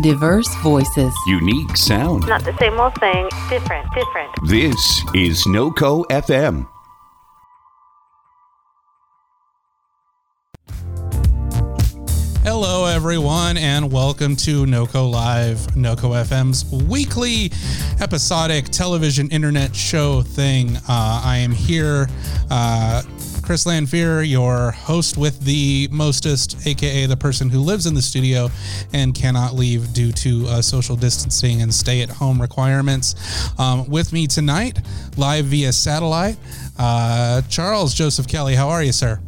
Diverse voices. Unique sound. Not the same old thing, different, different. This is NoCo FM. Hello, everyone, and welcome to NoCo Live, NoCo FM's weekly episodic television internet show thing. Uh, I am here, uh, Chris Lanfear, your host with the mostest, aka the person who lives in the studio and cannot leave due to uh, social distancing and stay at home requirements. Um, with me tonight, live via satellite, uh, Charles Joseph Kelly. How are you, sir?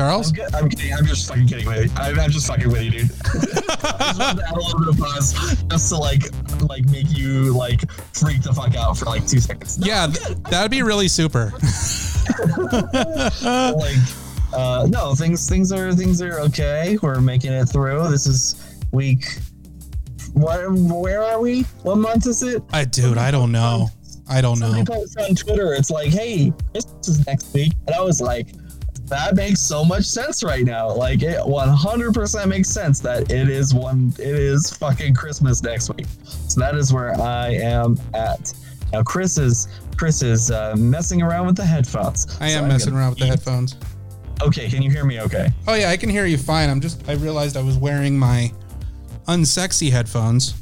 Charles? I'm, good. I'm kidding. I'm just fucking kidding with you. I'm, I'm just fucking with you, dude. I just wanted to add a little bit of buzz just to like, like make you like freak the fuck out for like two seconds. No, yeah, I'm th- good. that'd be really super. like, uh, no, things things are things are okay. We're making it through. This is week. What? Where are we? What month is it? I dude, I don't know. I don't know. Somebody posted on Twitter. It's like, hey, this is next week, and I was like, that makes so much sense right now. Like, it 100% makes sense that it is one. It is fucking Christmas next week. So that is where I am at. Now, Chris is Chris is uh, messing around with the headphones. I am I'm messing gonna- around with the headphones. Okay, can you hear me? Okay. Oh yeah, I can hear you fine. I'm just I realized I was wearing my unsexy headphones.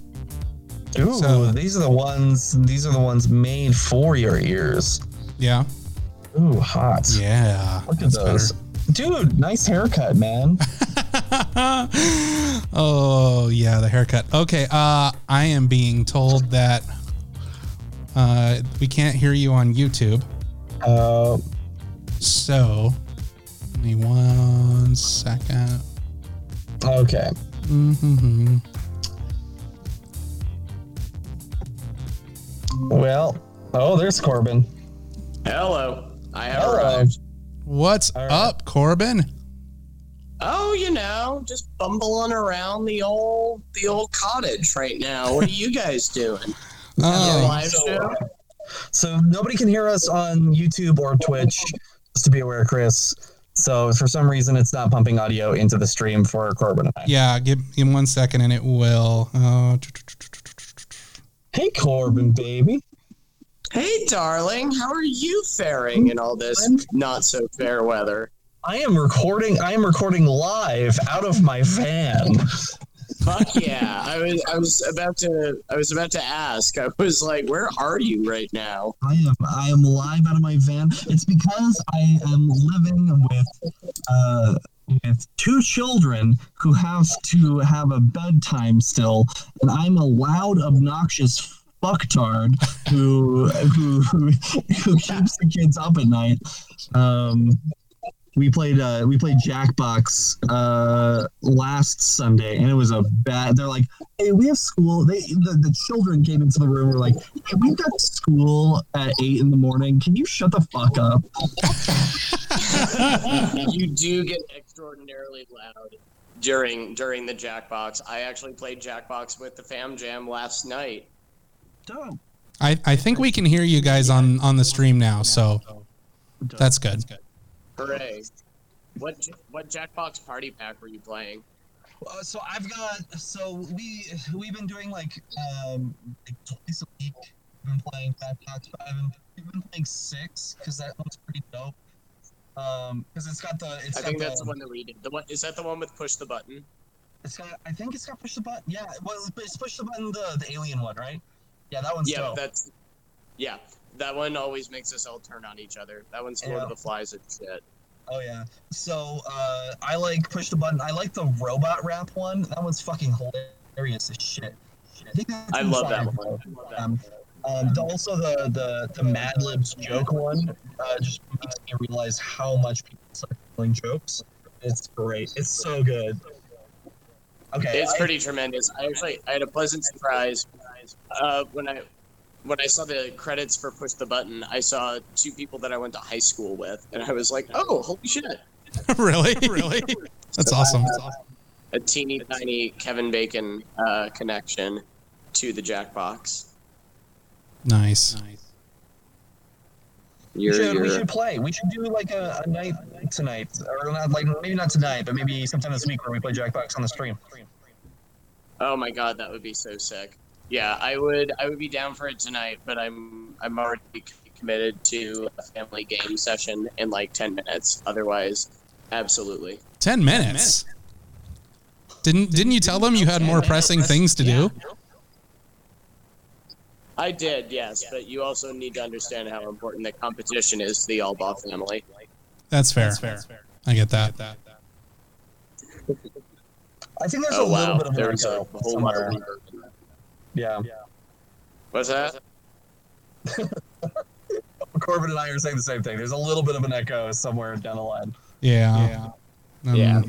Ooh, So- these are the ones. These are the ones made for your ears. Yeah. Ooh, hot. Yeah. Look at that's those. Dude, nice haircut, man. oh yeah, the haircut. Okay, uh I am being told that uh we can't hear you on YouTube. Uh, So give me one second. okay. Mm-hmm. Well, oh, there's Corbin. Hello. I have Hello. arrived. What's All right. up, Corbin? Oh, you know, just bumbling around the old the old cottage right now. What are you guys doing? Oh, Live show? So nobody can hear us on YouTube or Twitch. Just to be aware, Chris. So for some reason, it's not pumping audio into the stream for Corbin and I. yeah. Give give me one second, and it will. Uh, Hey, Corbin, baby. Hey, darling, how are you faring in all this not so fair weather? I am recording. I am recording live out of my van. Fuck yeah! I was I was about to I was about to ask. I was like, where are you right now? I am. I am live out of my van. It's because I am living with uh, with two children who have to have a bedtime still, and I'm a loud, obnoxious fucktard who who who, who keeps the kids up at night. Um, we played uh, we played Jackbox uh, last Sunday, and it was a bad. They're like, "Hey, we have school." They the, the children came into the room. Were like, "Hey, we've got school at eight in the morning. Can you shut the fuck up?" you do get extraordinarily loud during during the Jackbox. I actually played Jackbox with the Fam Jam last night. Dope. I I think we can hear you guys on on the stream now, so that's good. Hooray! What what Jackbox party pack were you playing? Uh, so I've got. So we we've been doing like um like twice a week. We've been playing Jackbox Five, and we've been playing six because that one's pretty dope. Um, because it's got the. It's I got think the, that's the one that we did. The one is that the one with push the button? It's got. I think it's got push the button. Yeah. Well, it's push the button. The the alien one, right? Yeah, that one's Yeah, dope. that's yeah. That one always makes us all turn on each other. That one's Lord Yeah. of the Flies and shit. Oh yeah. So uh, I like push the button. I like the robot rap one. That one's fucking hilarious as shit. I, think that's I love that one. I love that Um. Um, the, also the the the Mad Libs joke one uh, just makes me realize how much people start telling jokes. It's great. It's so good. Okay. It's I- pretty tremendous. I actually I had a pleasant surprise uh, when I when I saw the credits for Push the Button. I saw two people that I went to high school with, and I was like, "Oh, holy shit!" really, really. That's awesome. That's awesome. A teeny tiny Kevin Bacon uh, connection to the Jackbox. Nice. Nice. You're, should, we you're- should play. We should do like a, a night tonight, or not like maybe not tonight, but maybe sometime this week where we play Jackbox on the stream. Oh my god, that would be so sick. Yeah, I would I would be down for it tonight, but I'm I'm already committed to a family game session in like 10 minutes. Otherwise, absolutely. Ten minutes. Didn't didn't you tell them you had more pressing things to do? I did, yes, but you also need to understand how important the competition is to the Albaugh family. That's fair. That's fair. I get that. I think there's oh a little wow, bit of there's a whole lot of reverb in that. Yeah. What's that? Corbin and I are saying the same thing. There's a little bit of an echo somewhere down the line. Yeah. Um, Yeah.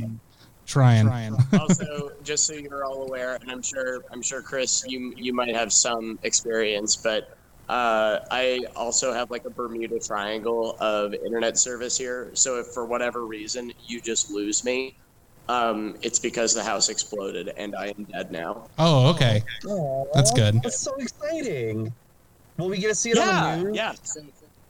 Trying. also, just so you're all aware, and I'm sure I'm sure Chris, you you might have some experience, but uh, I also have like a Bermuda Triangle of internet service here. So if for whatever reason you just lose me, um, it's because the house exploded and I am dead now. Oh, okay. That's good. That's so exciting. Will we get to see it Yeah, on the news? yeah.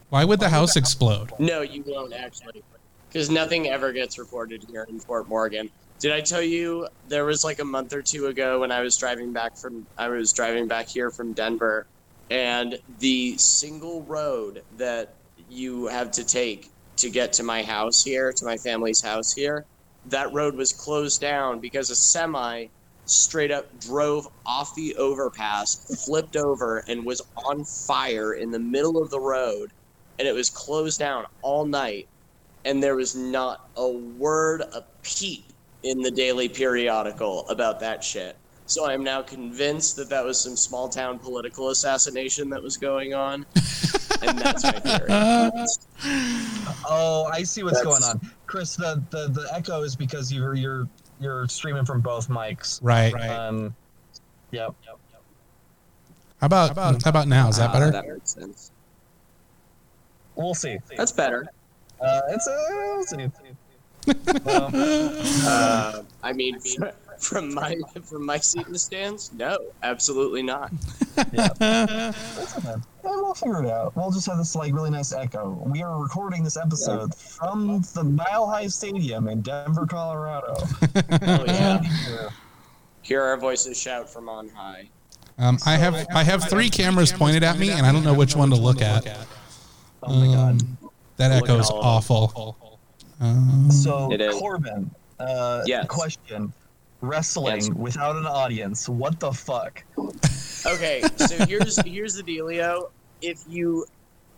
Why would the house explode? no, you won't actually, because nothing ever gets reported here in Fort Morgan. Did I tell you there was like a month or two ago when I was driving back from I was driving back here from Denver, and the single road that you have to take to get to my house here, to my family's house here, that road was closed down because a semi straight up drove off the overpass, flipped over, and was on fire in the middle of the road, and it was closed down all night, and there was not a word, a peep in the daily periodical about that shit. So I'm now convinced that that was some small town political assassination that was going on, and that's my theory. Oh, I see what's That's- going on, Chris. The, the the echo is because you're you're you're streaming from both mics. Right. Um. Yep. How about how about how about now? Is that Ah, better? that makes sense. We'll see. That's better. Uh, it's a. We'll see. Um, Uh, I mean, from my from my seat in the stands, no, absolutely not. That's okay. Yeah, we'll figure it out. We'll just have this like really nice echo. We are recording this episode from the Mile High Stadium in Denver, Colorado. Oh yeah. Hear our voices shout from on high. Um, I have I have three cameras pointed at me, and I don't know which one to look at. Oh my god. Um, That echo is echo's all of them. awful. Um, So It is. Corbin, uh, Yes. question: Wrestling Yes. without an audience, what the fuck? Okay, so here's here's the dealio. If you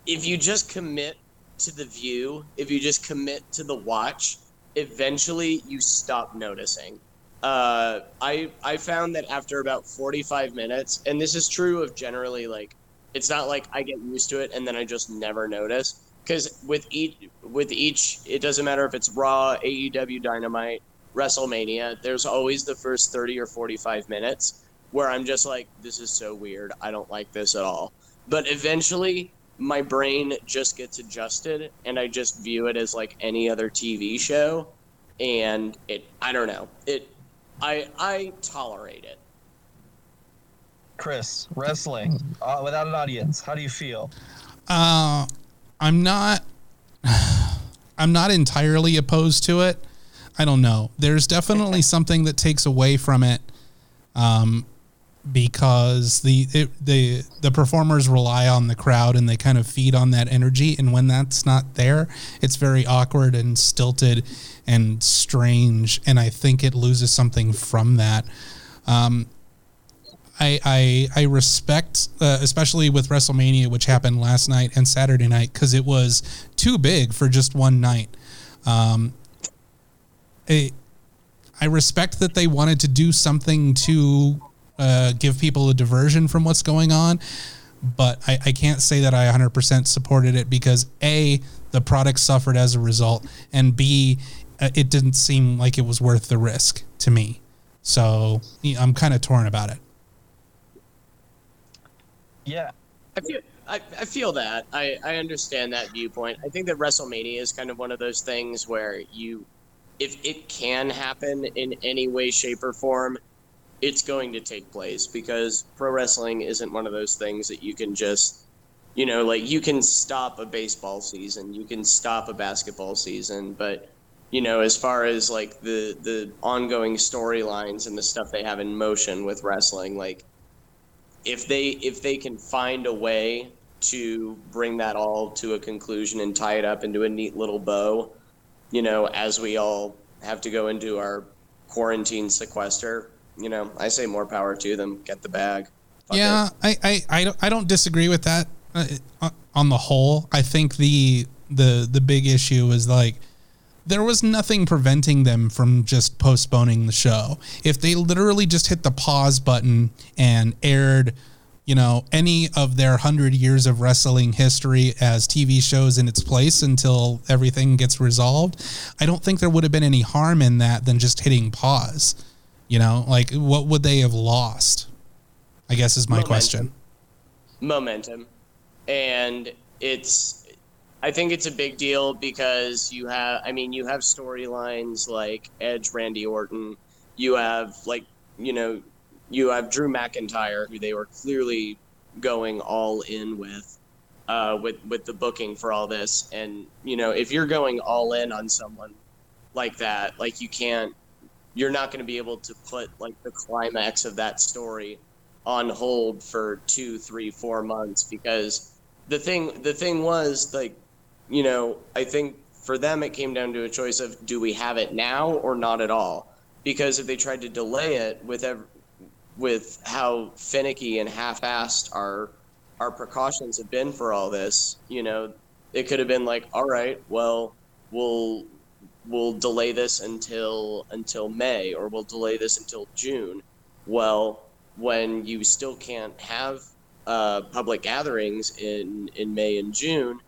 if you just commit to the view, if you just commit to the watch, eventually you stop noticing. Uh, I I found that after about 45 minutes, and this is true of generally like, it's not like I get used to it and then I just never notice. Because with each with each, it doesn't matter if it's Raw, AEW Dynamite, WrestleMania. There's always the first 30 or 45 minutes where I'm just like, this is so weird. I don't like this at all. But eventually, my brain just gets adjusted, and I just view it as like any other TV show, and it. I don't know. It. I I tolerate it. Chris, wrestling uh, without an audience, how do you feel? Uh, I'm not. I'm not entirely opposed to it. I don't know. There's definitely something that takes away from it, um, because the it, the the performers rely on the crowd and they kind of feed on that energy. And when that's not there, it's very awkward and stilted and strange. And I think it loses something from that. Um, I, I I respect, uh, especially with WrestleMania, which happened last night and Saturday night, because it was too big for just one night. Um, I, I respect that they wanted to do something to uh, give people a diversion from what's going on, but I, I can't say that I 100% supported it because A, the product suffered as a result, and B, uh, it didn't seem like it was worth the risk to me. So I'm kind of torn about it. Yeah, I feel. I, I feel that. I, I understand that viewpoint. I think that WrestleMania is kind of one of those things where you, if it can happen in any way, shape, or form, it's going to take place because pro wrestling isn't one of those things that you can just you know, like you can stop a baseball season, you can stop a basketball season, but you know, as far as like the the ongoing storylines and the stuff they have in motion with wrestling, like if they if they can find a way to bring that all to a conclusion and tie it up into a neat little bow, you know, as we all have to go into our quarantine sequester, you know, I say more power to them. Get the bag. Fuck yeah. I, I, I, don't, I don't disagree with that uh, on the whole. I think the the the big issue is like there was nothing preventing them from just postponing the show. If they literally just hit the pause button and aired, you know, any of their hundred years of wrestling history as TV shows in its place until everything gets resolved, I don't think there would have been any harm in that than just hitting pause. You know, like what would they have lost? I guess is my Momentum. question. momentum and it's i think it's a big deal because you have i mean you have storylines like edge randy orton you have like you know you have drew mcintyre who they were clearly going all in with uh, with with the booking for all this and you know if you're going all in on someone like that like you can't you're not going to be able to put like the climax of that story on hold for two, three, four months because the thing the thing was like, you know, I think for them it came down to a choice of do we have it now or not at all? Because if they tried to delay it with ev- with how finicky and half-assed our our precautions have been for all this, you know, it could have been like, all right, well, we'll we'll delay this until until May or we'll delay this until June. Well, when you still can't have uh, public gatherings in in May and June,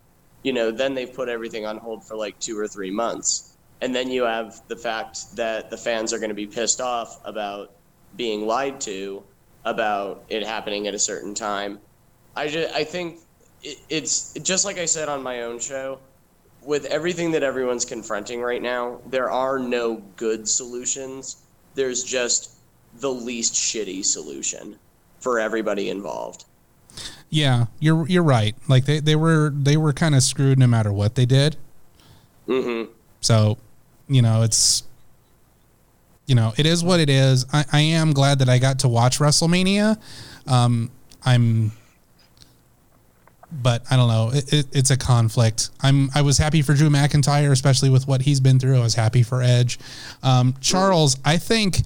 you know, then they've put everything on hold for like two or three months, and then you have the fact that the fans are going to be pissed off about being lied to about it happening at a certain time. I just, I think it, it's just like I said on my own show. With everything that everyone's confronting right now, there are no good solutions. There's just the least shitty solution for everybody involved. Yeah, you're you're right. Like they, they were they were kind of screwed no matter what they did. Mm-hmm. So, you know, it's you know, it is what it is. I, I am glad that I got to watch WrestleMania. Um, I'm but I don't know. It, it, it's a conflict. I'm I was happy for Drew McIntyre, especially with what he's been through. I was happy for Edge. Um, Charles, I think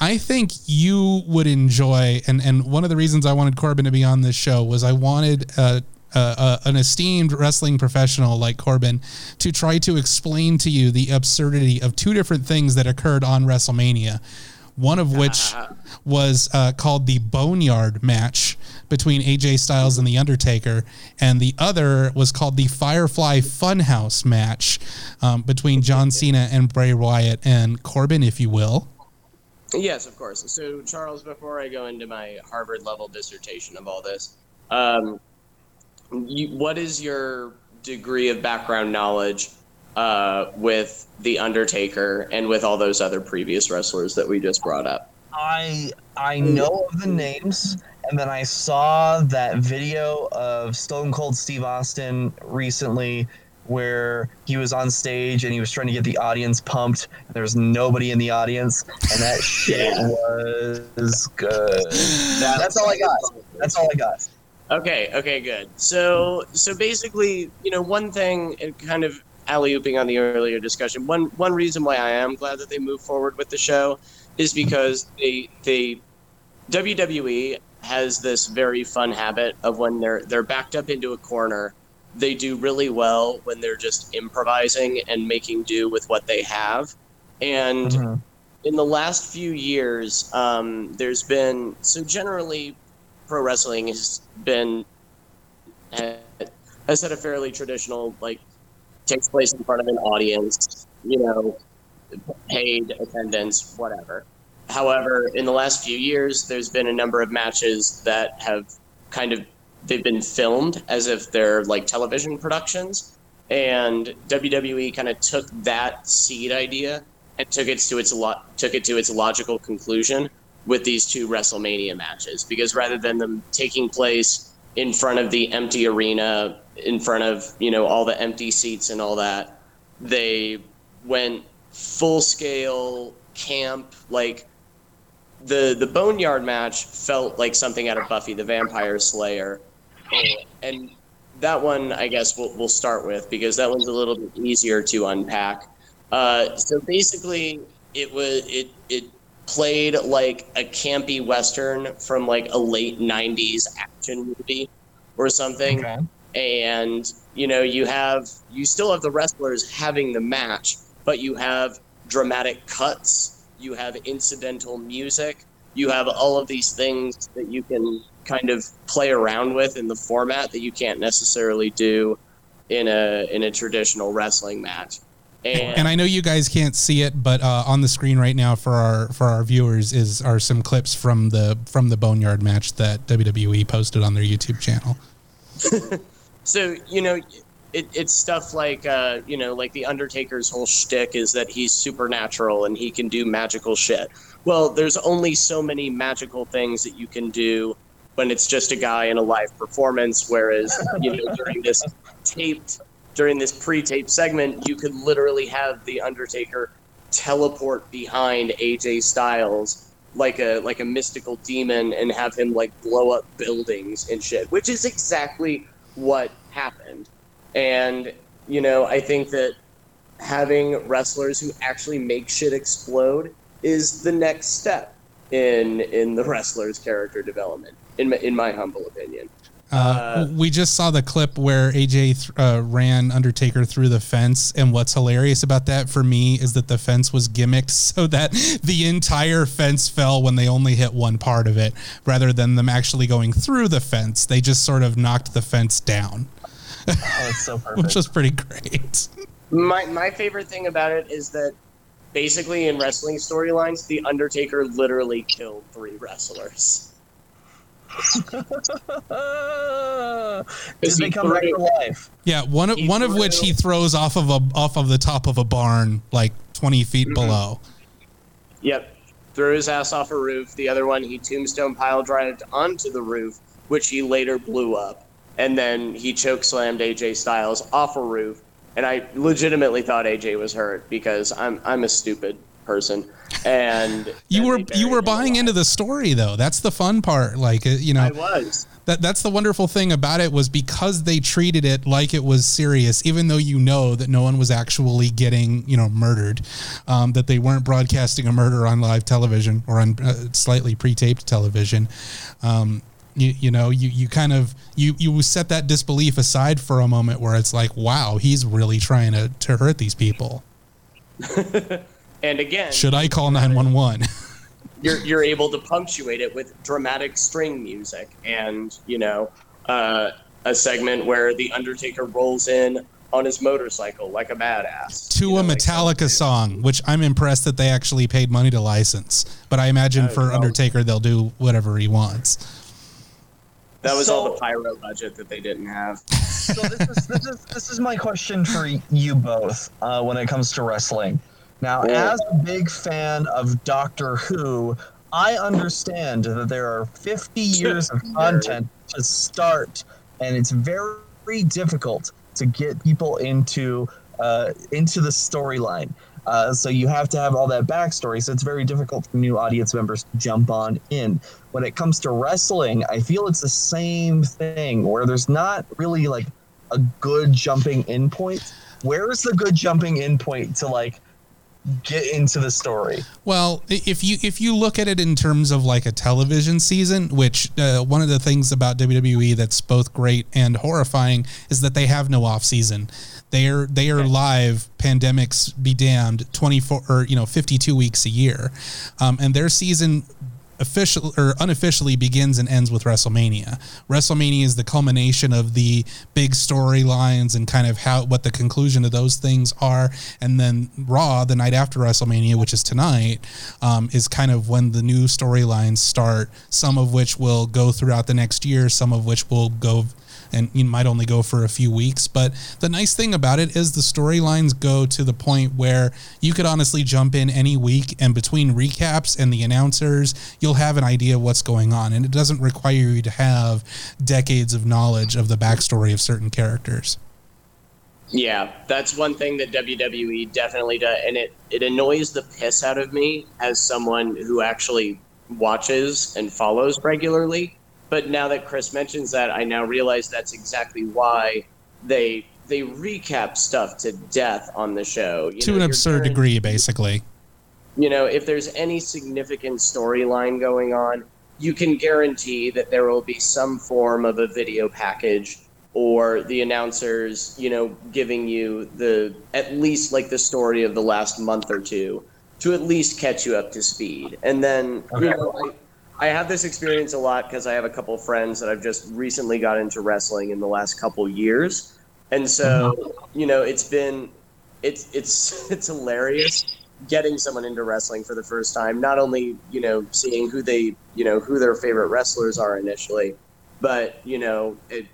I think you would enjoy, and and one of the reasons I wanted Corbin to be on this show was I wanted uh, uh, uh, an esteemed wrestling professional like Corbin to try to explain to you the absurdity of two different things that occurred on WrestleMania. One of which was uh, called the Boneyard match between AJ Styles and The Undertaker, and the other was called the Firefly Funhouse match um, between John Cena and Bray Wyatt and Corbin, if you will. Yes, of course. So, Charles, before I go into my Harvard level dissertation of all this, um, you, what is your degree of background knowledge uh, with The Undertaker and with all those other previous wrestlers that we just brought up? I I know of the names, and then I saw that video of Stone Cold Steve Austin recently where he was on stage and he was trying to get the audience pumped. And there was nobody in the audience, and that shit was good. That's all I got. That's all I got. Okay, okay, good. So, so basically, you know, one thing, and kind of alley ooping on the earlier discussion, one one reason why I am glad that they moved forward with the show is because they they WWE has this very fun habit of when they're they're backed up into a corner, they do really well when they're just improvising and making do with what they have, and. Mhm. in the last few years, um, there's been so generally, pro wrestling has been has had a fairly traditional like takes place in front of an audience, you know, paid attendance, whatever. However, in the last few years, there's been a number of matches that have kind of they've been filmed as if they're like television productions, and WWE kind of took that seed idea and took it to its lo- took it to its logical conclusion with these two WrestleMania matches because rather than them taking place in front of the empty arena, in front of you know all the empty seats and all that. They went full scale camp like the the boneyard match felt like something out of Buffy the Vampire Slayer, and that one I guess we'll we'll start with because that one's a little bit easier to unpack. Uh, so basically, it was it it played like a campy western from like a late '90s action movie or something, Okay. and you know you have you still have the wrestlers having the match, but you have dramatic cuts, you have incidental music, you have all of these things that you can kind of play around with in the format that you can't necessarily do in a in a traditional wrestling match. And, And I know you guys can't see it, but uh, on the screen right now for our for our viewers is are some clips from the from the Boneyard match that WWE posted on their YouTube channel. so you know it, it's stuff like uh, you know like the undertaker's whole shtick is that he's supernatural and he can do magical shit. Well there's only so many magical things that you can do when it's just a guy in a live performance whereas you know during this taped during this pre-taped segment you could literally have the undertaker teleport behind aj styles like a like a mystical demon and have him like blow up buildings and shit which is exactly what happened and you know i think that having wrestlers who actually make shit explode is the next step in in the wrestler's character development in my, in my humble opinion Uh, we just saw the clip where AJ uh, ran Undertaker through the fence, and what's hilarious about that for me is that the fence was gimmicked so that the entire fence fell when they only hit one part of it, rather than them actually going through the fence. They just sort of knocked the fence down, Oh, it's so perfect. which was pretty great. my my favorite thing about it is that basically in wrestling storylines the undertaker literally killed three wrestlers Did they come back to life? Yeah, one of He one of which he throws off of a off of the top of a barn, like twenty feet mm-hmm. below. Yep. Threw his ass off a roof. The other one, he tombstone pile drived onto the roof, which he later blew up. And then he choke slammed AJ Styles off a roof. And I legitimately thought AJ was hurt because I'm I'm a stupid person. And You were you were buying into the story though. That's the fun part. Like uh, you know, I was. that that's the wonderful thing about it was because they treated it like it was serious, even though you know that no one was actually getting you know murdered, um, that they weren't broadcasting a murder on live television or on uh, slightly pre-taped television. Um, you, you know you, you kind of you you set that disbelief aside for a moment where it's like wow he's really trying to, to hurt these people And again, should i call 911 you're you're able to punctuate it with dramatic string music and you know uh, a segment where the Undertaker rolls in on his motorcycle like a badass to you a know, like Metallica song, which I'm impressed that they actually paid money to license. But I imagine Oh, for well. Undertaker, they'll do whatever he wants. That was all the pyro budget that they didn't have. so this is, this is this is my question for you both uh, when it comes to wrestling. Now, Yeah. as a big fan of Doctor Who, I understand that there are 50 years of content to start, and it's very difficult to get people into uh, into the storyline. Uh, so you have to have all that backstory. So it's very difficult for new audience members to jump on in. When it comes to wrestling, I feel it's the same thing where there's not really like a good jumping in point. Where is the good jumping in point to like get into the story? Well, if you if you look at it in terms of like a television season, which uh, one of the things about WWE that's both great and horrifying is that they have no off season. They are they are live. Pandemics be damned. Twenty four or you know fifty two weeks a year, um, and their season official or unofficially begins and ends with WrestleMania. WrestleMania is the culmination of the big storylines and kind of how what the conclusion of those things are, and then Raw the night after WrestleMania, which is tonight, um, is kind of when the new storylines start. Some of which will go throughout the next year, some of which will go and you might only go for a few weeks. But the nice thing about it is the storylines go to the point where you could honestly jump in any week, and between recaps and the announcers, you'll have an idea of what's going on, and it doesn't require you to have decades of knowledge of the backstory of certain characters. Yeah, that's one thing that WWE definitely does, and it it annoys the piss out of me as someone who actually watches and follows regularly. But now that Chris mentions that, I now realize that's exactly why they they recap stuff to death on the show you to know, an absurd guaranteed- degree, basically. you know, if there's any significant storyline going on, you can guarantee that there will be some form of a video package or the announcers, you know, giving you the at least like the story of the last month or two to at least catch you up to speed. And then, you know, I, I have this experience a lot because I have a couple friends that I've just recently got into wrestling in the last couple years. And so, mm-hmm. you know, it's been it's it's it's hilarious getting someone into wrestling for the first time not only you know seeing who they you know who their favorite wrestlers are initially but you know it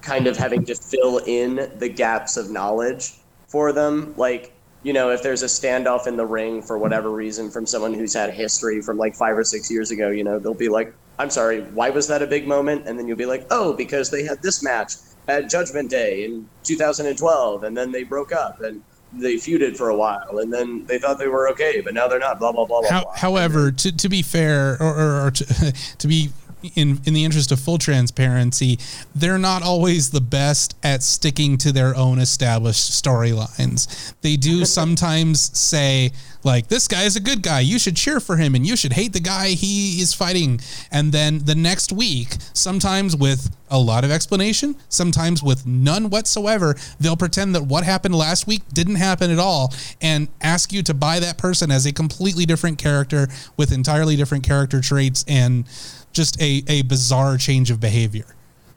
kind of having to fill in the gaps of knowledge for them like you know if there's a standoff in the ring for whatever reason from someone who's had history from like five or six years ago you know they'll be like i'm sorry why was that a big moment and then you'll be like oh because they had this match at judgment day in 2012 and then they broke up and they feuded for a while, and then they thought they were okay, but now they're not. Blah blah blah blah. How, blah. however, to, to be fair, or, or, or to, to be in in the interest of full transparency, they're not always the best at sticking to their own established storylines. They do sometimes say like this guy is a good guy, you should cheer for him and you should hate the guy he is fighting. And then the next week, sometimes with a lot of explanation, sometimes with none whatsoever, they'll pretend that what happened last week didn't happen at all and ask you to buy that person as a completely different character with entirely different character traits and just a, a bizarre change of behavior.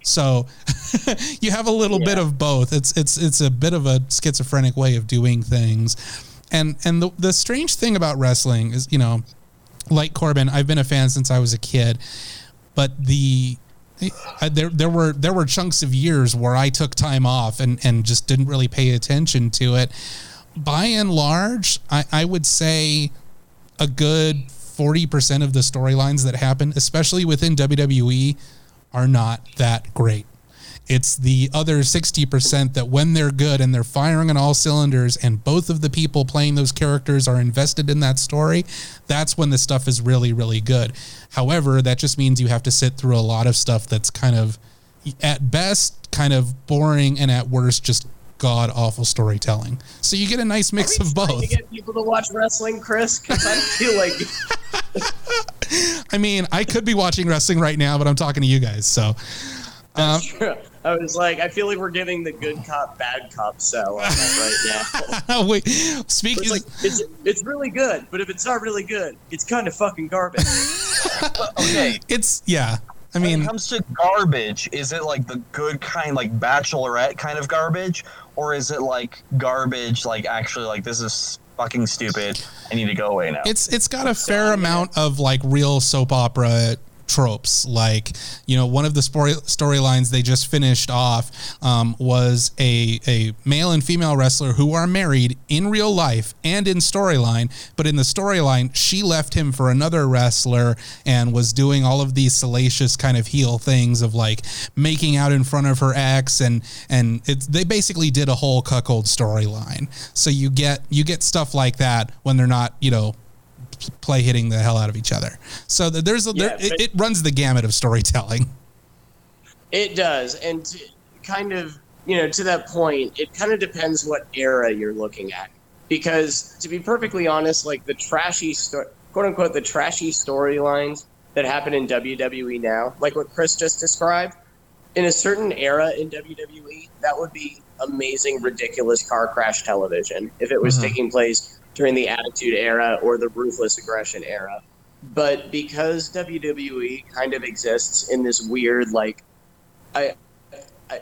So you have a little bit of both. It's it's it's a bit of a schizophrenic way of doing things. And and the the strange thing about wrestling is, you know, like Corbin, I've been a fan since I was a kid, but the I, there there were there were chunks of years where I took time off and and just didn't really pay attention to it. By and large, I, I would say a good 40% of the storylines that happen, especially within WWE, are not that great. It's the other 60% that when they're good and they're firing on all cylinders and both of the people playing those characters are invested in that story, that's when the stuff is really, really good. However, that just means you have to sit through a lot of stuff that's kind of, at best, kind of boring and at worst, just god awful storytelling. So you get a nice mix of both. to get people to watch wrestling, Chris? Because I feel like I mean, I could be watching wrestling right now, but I'm talking to you guys. So, um, I was like, I feel like we're giving the good cop, bad cop sell on that right now. wait, speaking It's like it's it's really good, but if it's not really good, it's kind of fucking garbage. Okay, it's yeah. I mean, when mean, it comes to garbage, is it like the good kind, like bachelorette kind of garbage, or is it like garbage, like actually like this is fucking stupid, I need to go away now? it's it's got a fair amount of like real soap opera tropes. Like you know one of the story storylines they just finished off um, was a a male and female wrestler who are married in real life and in storyline but in the storyline she left him for another wrestler and was doing all of these salacious kind of heel things of like making out in front of her ex and and it's they basically did a whole cuckold storyline. So you get you get stuff like that when they're not you know play hitting the hell out of each other. So there's a, there, it, it runs the gamut of storytelling. It does, and to, kind of you know to that point, it kind of depends what era you're looking at. Because to be perfectly honest, like the trashy sto- quote unquote the trashy storylines that happen in WWE now, like what Chris just described, in a certain era in WWE, that would be amazing, ridiculous car crash television if it was Mhm. taking place during the Attitude Era or the Ruthless Aggression Era. But because WWE kind of exists in this weird, like, I, I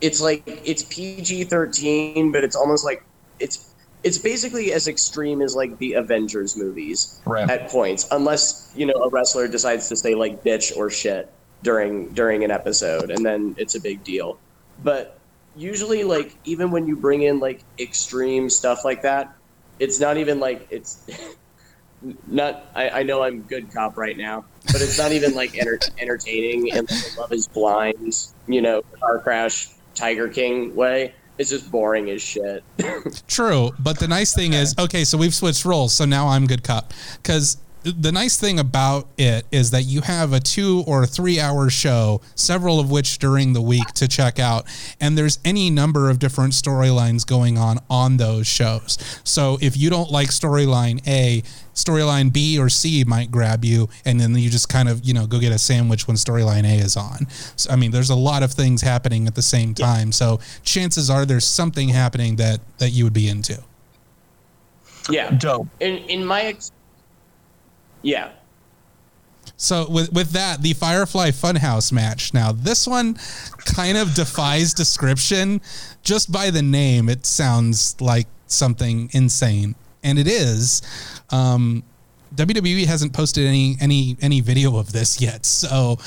it's like it's PG thirteen, but it's almost like it's it's basically as extreme as like the Avengers movies Right. at points, unless you know a wrestler decides to say like bitch or shit. during during an episode, and then it's a big deal. But usually, like even when you bring in like extreme stuff like that, it's not even like it's not. I, I know I'm good cop right now, but it's not even like enter, entertaining and like, Love Is Blind, you know, car crash, Tiger King way. It's just boring as shit. True, but the nice thing is, okay, so we've switched roles, so now I'm good cop. Because the nice thing about it is that you have a two or three hour show, several of which during the week to check out, and there's any number of different storylines going on on those shows. So if you don't like storyline A, storyline B or C might grab you, and then you just kind of you know go get a sandwich when storyline A is on. So, I mean, there's a lot of things happening at the same time, so chances are there's something happening that that you would be into. yeah. Dope. In in my ex- yeah. So with with that, the Firefly Funhouse match. Now this one kind of defies description. Just by the name, it sounds like something insane, and it is. Um, WWE hasn't posted any any any video of this yet. So,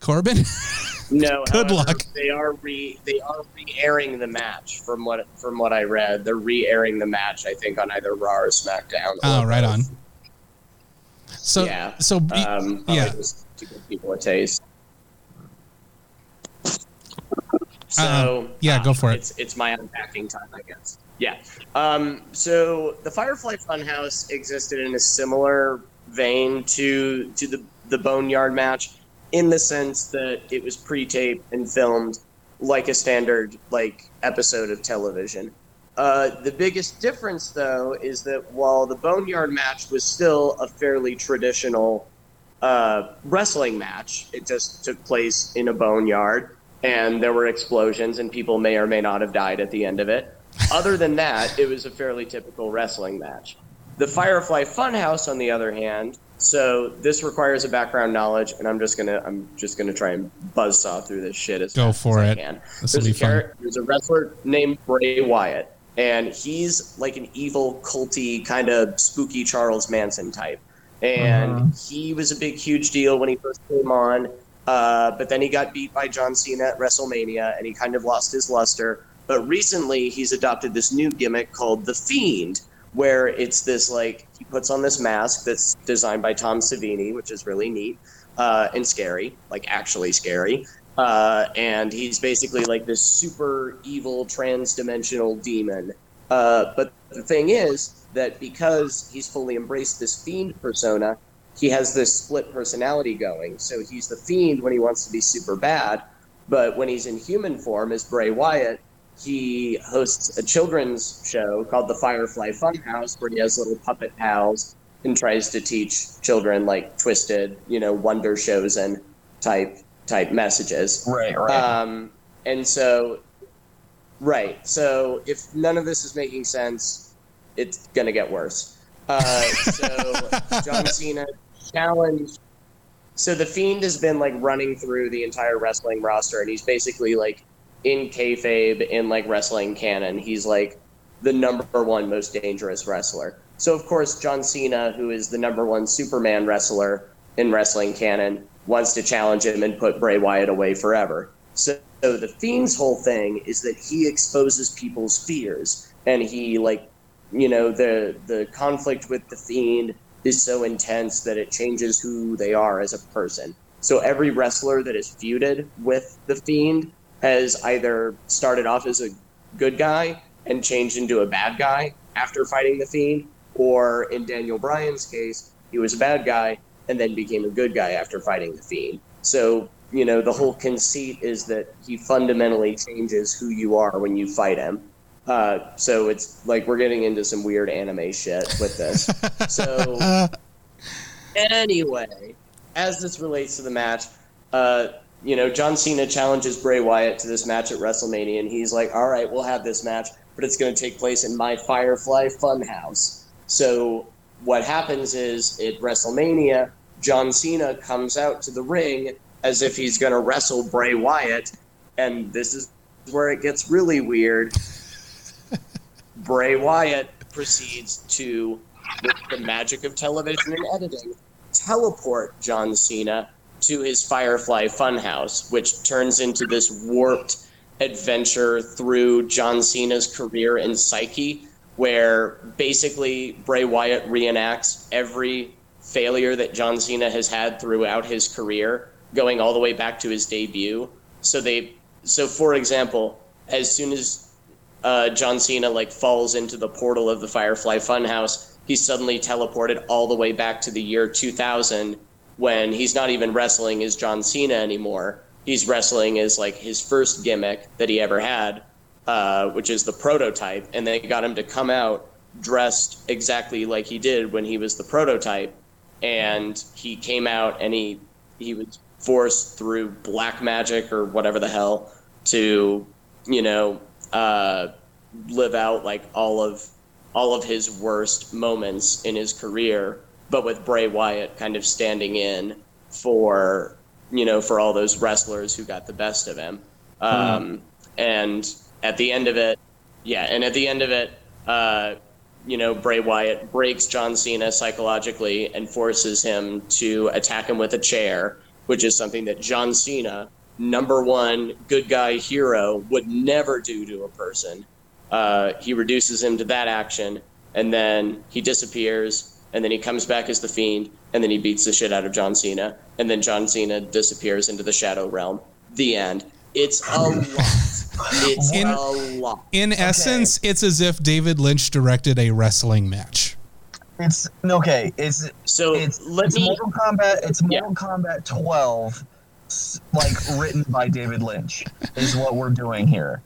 Corbin, No, Good however, luck. They are re they are re-airing the match from what from what I read. They're re-airing the match. I think on either Raw or SmackDown. oh right both. on. So yeah. so Um, yeah. just to give people a taste. So Um, yeah, go for it. It's it's my unpacking time, I guess. Yeah. Um, so the Firefly Funhouse existed in a similar vein to to the the Boneyard match, in the sense that it was pre-taped and filmed like a standard like episode of television. Uh, the biggest difference, though, is that while the Boneyard match was still a fairly traditional uh, wrestling match, it just took place in a boneyard, and there were explosions, and people may or may not have died at the end of it. Other than that, it was a fairly typical wrestling match. The Firefly Funhouse, on the other hand, so this requires a background knowledge, and I'm just gonna I'm just gonna try and buzzsaw through this shit as Go for as it. I can. This will There's be a fun. char- There's a wrestler named Bray Wyatt, and he's like an evil, culty, kind of spooky Charles Manson type. And he was a big, huge deal when he first came on. Uh, but then he got beat by John Cena at WrestleMania, and he kind of lost his luster. But recently, he's adopted this new gimmick called the Fiend, where it's this like he puts on this mask that's designed by Tom Savini, which is really neat uh, and scary, like actually scary. Uh, and he's basically like this super evil trans-dimensional demon. Uh, but the thing is that because he's fully embraced this fiend persona, he has this split personality going. So he's the fiend when he wants to be super bad, but when he's in human form as Bray Wyatt, he hosts a children's show called the Firefly Funhouse, where he has little puppet pals and tries to teach children like twisted, you know, wonder shows and type type messages. Right, right. Um, and so, right. So if none of this is making sense, it's gonna get worse. Uh, so John Cena challenged. So the Fiend has been like running through the entire wrestling roster, and he's basically like in kayfabe in like wrestling canon. He's like the number one most dangerous wrestler. So of course John Cena, who is the number one Superman wrestler in wrestling canon, wants to challenge him and put Bray Wyatt away forever. So, so the Fiend's whole thing is that he exposes people's fears, and he like, you know, the the conflict with the Fiend is so intense that it changes who they are as a person. So every wrestler that is feuded with the Fiend has either started off as a good guy and changed into a bad guy after fighting the Fiend, or in Daniel Bryan's case, he was a bad guy and then became a good guy after fighting the Fiend. So, you know, the whole conceit is that he fundamentally changes who you are when you fight him. Uh, so it's like we're getting into some weird anime shit with this. so anyway, as this relates to the match, uh, you know, John Cena challenges Bray Wyatt to this match at WrestleMania, and he's like, "All right, we'll have this match, but it's going to take place in my Firefly Funhouse." So what happens is at WrestleMania, John Cena comes out to the ring as if he's going to wrestle Bray Wyatt, and this is where it gets really weird. Bray Wyatt proceeds to, with the magic of television and editing, teleport John Cena to his Firefly Funhouse, which turns into this warped adventure through John Cena's career and psyche, where basically Bray Wyatt reenacts every failure that John Cena has had throughout his career, going all the way back to his debut. So they, so for example, as soon as uh, John Cena like falls into the portal of the Firefly Funhouse, he's suddenly teleported all the way back to the year 2000 when he's not even wrestling as John Cena anymore. He's wrestling as like his first gimmick that he ever had, uh, which is the prototype, and they got him to come out dressed exactly like he did when he was the prototype, and he came out and he he was forced through black magic or whatever the hell to you know uh, live out like all of all of his worst moments in his career, but with Bray Wyatt kind of standing in for you know for all those wrestlers who got the best of him. Um, And at the end of it, yeah, and at the end of it, uh, you know, Bray Wyatt breaks John Cena psychologically and forces him to attack him with a chair, which is something that John Cena, number one good guy hero, would never do to a person. Uh, he reduces him to that action, and then he disappears, and then he comes back as the Fiend, and then he beats the shit out of John Cena, and then John Cena disappears into the Shadow Realm. The end. It's a lot. It's In- a lot. In essence, it's as if David Lynch directed a wrestling match. It's okay. It's So it's, let it's me. Mortal Kombat. It's Yeah. Mortal Kombat 12, s- like written by David Lynch, is what we're doing here.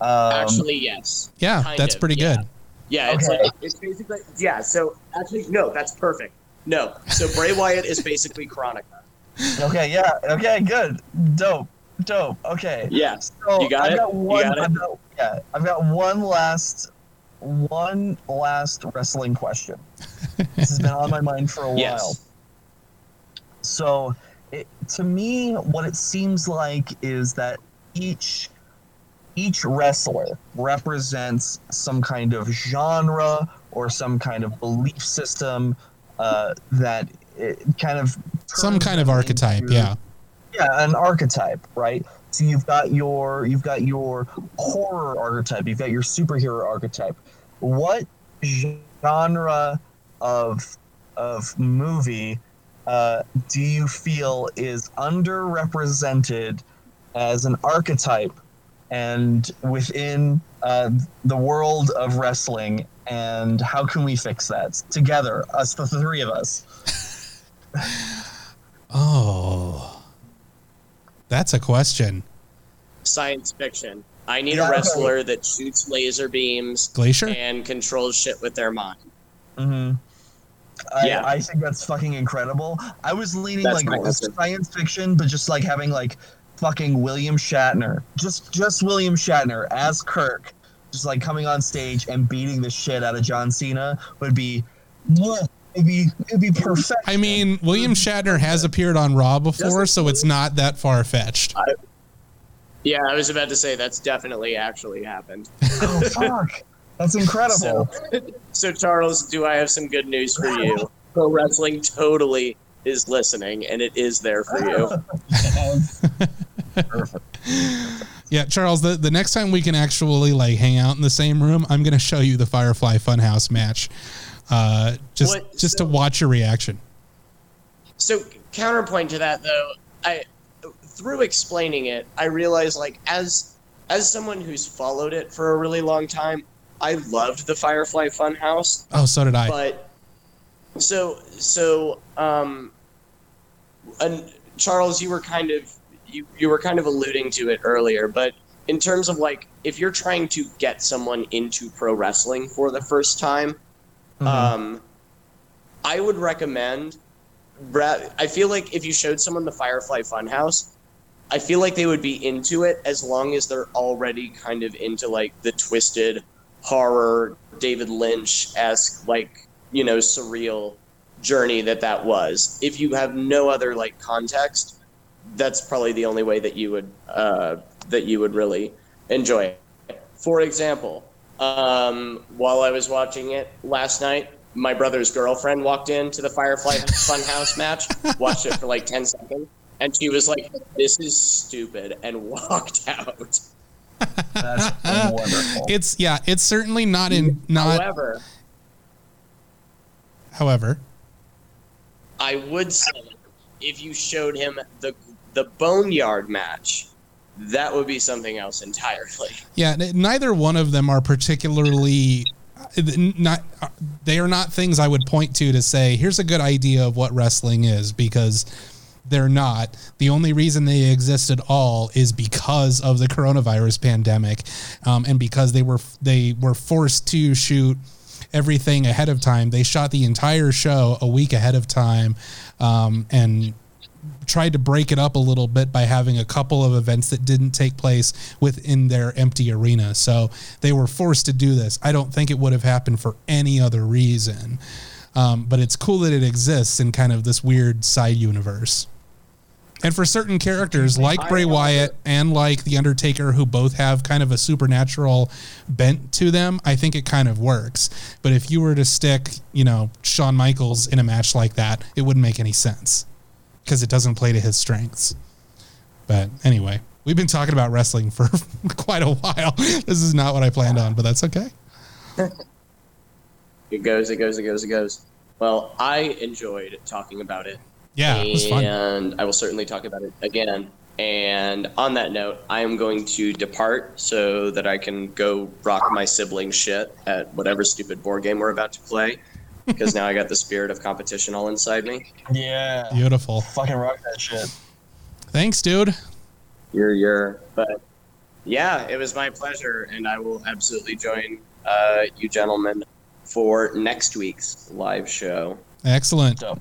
Um, Actually, yes. Yeah, Kind that's of, pretty yeah. good. Yeah, it's Okay. like it's basically yeah. So actually, no, that's perfect. No, so Bray Wyatt is basically Kronika. okay, yeah, okay, good, dope, dope. Okay, Yes, so You got I've it? got You one. got it? I've got, yeah, I've got one last, one last wrestling question. this has been on my mind for a while. yes, So, it, to me, what it seems like is that each each wrestler represents some kind of genre or some kind of belief system uh, that it kind of Some kind of archetype, into- yeah. Yeah, an archetype, right? So you've got your you've got your horror archetype, you've got your superhero archetype. What genre of of movie uh, do you feel is underrepresented as an archetype and within uh, the world of wrestling? And how can we fix that together, us, the three of us? Oh, that's a question. science fiction. I need Yeah, a okay. wrestler that shoots laser beams Glacier? and controls shit with their mind. Mm-hmm. I, Yeah. I think that's fucking incredible. I was leaning That's like my with answer. science fiction, but just like having like fucking William Shatner, just just William Shatner as Kirk, just like coming on stage and beating the shit out of John Cena would be, mwah, it'd be it'd be perfect. I mean, William Shatner has appeared on Raw before, so it's not that far fetched. Yeah, I was about to say that's definitely actually happened. oh fuck, that's incredible. So, so Charles, do I have some good news for you? Pro wrestling totally is listening, and it is there for you. Perfect. Yeah, Charles, the, the next time we can actually like hang out in the same room, I'm going to show you the Firefly Funhouse match. Uh, just What- just to watch your reaction. So counterpoint to that though, I through explaining it, I realized like as as someone who's followed it for a really long time, I loved the Firefly Funhouse, Oh, so did I. but so so um and Charles, you were kind of you you were kind of alluding to it earlier, but in terms of like if you're trying to get someone into pro wrestling for the first time, Mhm. um, I would recommend. I feel like if you showed someone the Firefly Funhouse, I feel like they would be into it as long as they're already kind of into like the twisted horror, David Lynch esque, like you know, surreal journey that that was. If you have no other like context, that's probably the only way that you would uh, that you would really enjoy it. For example, um, while I was watching it last night, my brother's girlfriend walked into the Firefly Funhouse match, watched it for like 10 seconds, And she was like, "This is stupid," and walked out. That's wonderful. It's yeah, it's certainly not in not. However, However, I would say if you showed him the the boneyard match, that would be something else entirely. yeah, neither one of them are particularly not. They are not things I would point to to say here's a good idea of what wrestling is because they're not. The only reason they exist at all is because of the coronavirus pandemic, um, and because they were they were forced to shoot everything ahead of time. They shot the entire show a week ahead of time, um, and tried to break it up a little bit by having a couple of events that didn't take place within their empty arena. So they were forced to do this. I don't think it would have happened for any other reason. Um, but it's cool that it exists in kind of this weird side universe. And for certain characters like Bray Wyatt and like The Undertaker, who both have kind of a supernatural bent to them, I think it kind of works. But if you were to stick, you know, Shawn Michaels in a match like that, it wouldn't make any sense because it doesn't play to his strengths. But anyway, we've been talking about wrestling for quite a while. This is not what I planned on, but that's okay. It goes, it goes, it goes, it goes. Well, I enjoyed talking about it. Yeah, it was fun. And I will certainly talk about it again. And on that note, I am going to depart so that I can go rock my sibling shit at whatever stupid board game we're about to play. Because now I got the spirit of competition all inside me. yeah. Beautiful. Fucking rock that shit. Thanks, dude. You're, you're. But yeah, it was my pleasure. And I will absolutely join uh, you gentlemen for next week's live show. Excellent. Dope.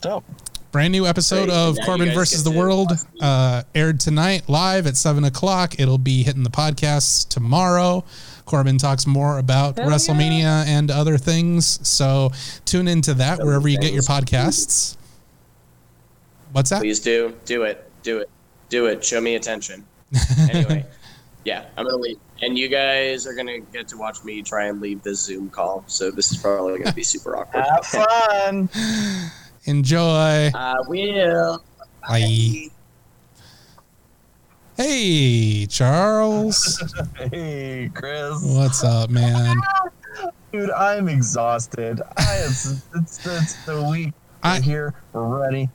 Dope. Brand new episode Great. of Now Corbin versus the World uh, aired tonight live at seven o'clock. It'll be hitting the podcasts tomorrow. Corbin talks more about WrestleMania and other things. So tune into that Other wherever you get your podcasts. What's that? Please do. Do it. Do it. Do it. Show me attention. Anyway, yeah, I'm going to leave. And you guys are going to get to watch me try and leave this Zoom call. So this is probably going to be super awkward. Have fun. Enjoy. I will. Bye. Hey, Charles. hey, Chris. What's up, man? Dude, I'm exhausted. I, it's, it's, it's the week. We're I- here. We're ready.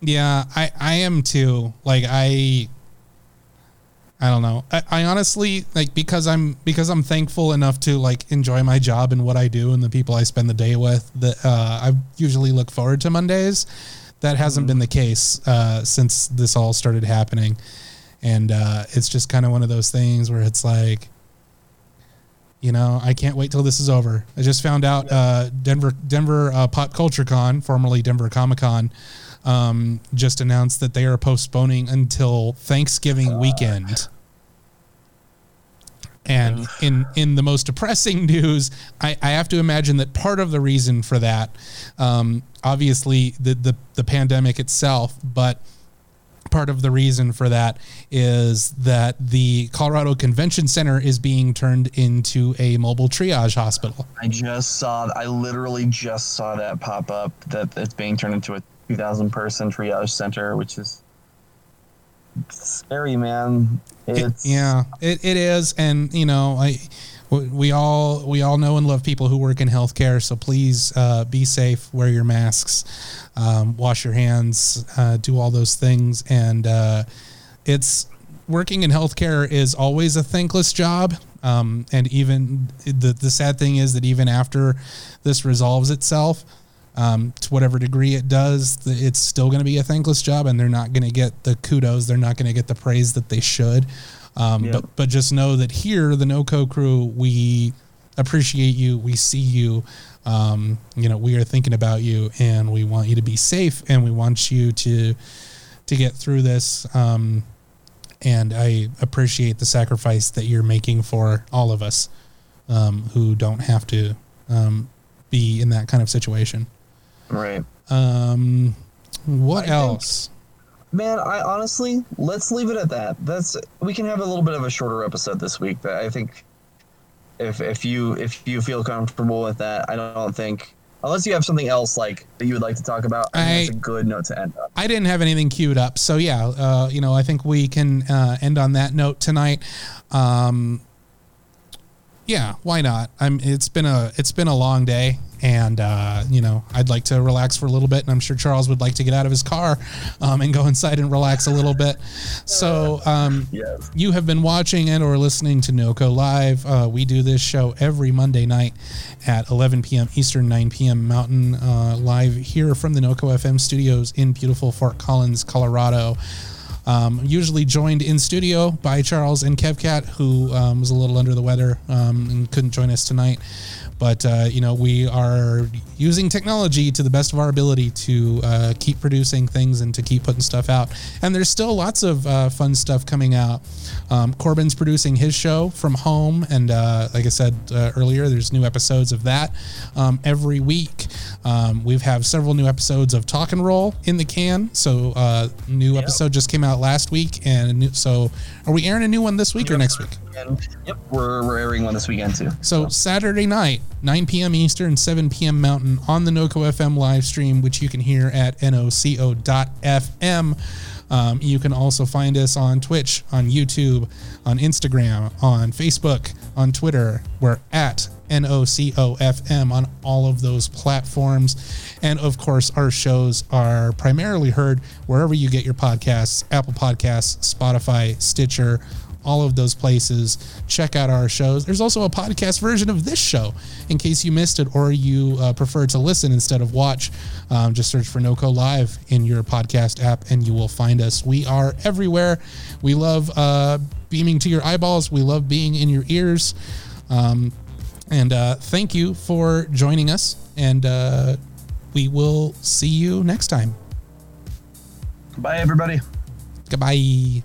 Yeah, I I am too. Like I I don't know. I, I honestly like because I'm because I'm thankful enough to like enjoy my job and what I do and the people I spend the day with that uh, I usually look forward to Mondays. That hasn't been the case uh, since this all started happening, and uh, it's just kind of one of those things where it's like, you know, I can't wait till this is over. I just found out uh, Denver Denver uh, Pop Culture Con, formerly Denver Comic Con, um, just announced that they are postponing until Thanksgiving weekend. And in in the most depressing news, I, I have to imagine that part of the reason for that, um, obviously the, the the pandemic itself, but part of the reason for that is that the Colorado Convention Center is being turned into a mobile triage hospital. I just saw, I literally just saw that pop up that it's being turned into a 2,000 person triage center, which is scary, man. It- yeah, it, it is, and you know, I we- all we all know and love people who work in healthcare. So please uh, be safe, wear your masks, um, wash your hands, uh, do all those things, and uh, it's working in healthcare is always a thankless job. Um, and even the the sad thing is that even after this resolves itself, um, to whatever degree it does, it's still going to be a thankless job, and they're not going to get the kudos. They're not going to get the praise that they should. Um, Yeah. But but just know that here, the NoCo crew, we appreciate you. We see you. Um, you know, we are thinking about you, and we want you to be safe, and we want you to to get through this. Um, and I appreciate the sacrifice that you're making for all of us um, who don't have to um, be in that kind of situation. Right. Um, what I think- else? Man, I honestly, let's leave it at that. That's we can have a little bit of a shorter episode this week, but I think if if you if you feel comfortable with that, I don't think Unless you have something else like that you would like to talk about, I, think I- that's a good note to end on. I didn't have anything queued up, so yeah, uh, you know, I think we can uh, end on that note tonight. Um, yeah, why not? I'm. It's been a it's been a long day, and uh, you know, I'd like to relax for a little bit, and I'm sure Charles would like to get out of his car um, and go inside and relax a little bit. So, um, Yes. you have been watching and or listening to NoCo Live. Uh, we do this show every Monday night at 11 p.m. Eastern, 9 p.m. Mountain, uh, live here from the NoCo FM studios in beautiful Fort Collins, Colorado. Um, usually joined in studio by Charles and Kevcat, who um, was a little under the weather um, and couldn't join us tonight. But uh, you know, we are using technology to the best of our ability to uh, keep producing things and to keep putting stuff out. And there's still lots of uh, fun stuff coming out. Um, Corbin's producing his show from home, and uh, like I said uh, earlier, there's new episodes of that um, every week. Um, we have several new episodes of Talk and Roll in the can. So, uh, new episode just came out last week, and new, so are we airing a new one this week or next week? Yep, we're, we're airing one this weekend too. So Saturday night, 9 p.m. Eastern, 7 p.m. Mountain on the NoCo FM live stream, which you can hear at noco.fm. Um, you can also find us on Twitch, on YouTube, on Instagram, on Facebook, on Twitter. We're at NOCOFM on all of those platforms. And of course, our shows are primarily heard wherever you get your podcasts Apple Podcasts, Spotify, Stitcher, all of those places. Check out our shows. There's also a podcast version of this show in case you missed it or you uh, prefer to listen instead of watch. Um, just search for NoCo Live in your podcast app and you will find us. We are everywhere. We love uh, beaming to your eyeballs, we love being in your ears. Um, and uh, thank you for joining us. And uh, we will see you next time. Bye, everybody. Goodbye.